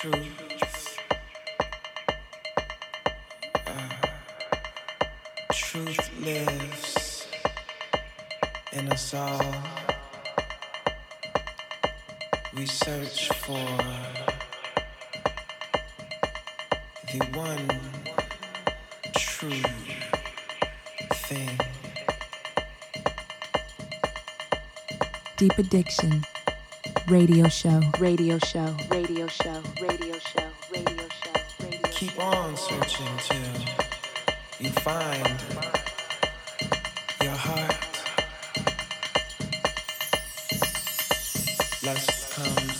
truth. Uh, truth lives in us all. We search for the one true thing. Deep Addiction. Radio show, radio show, radio show, radio show, radio show, radio Keep on searching till you find your heart. Lust comes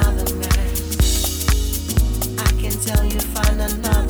you find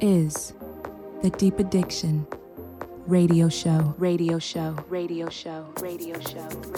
is the Deep Addiction Radio Show. Radio Show. Radio Show. Radio Show. Radio show.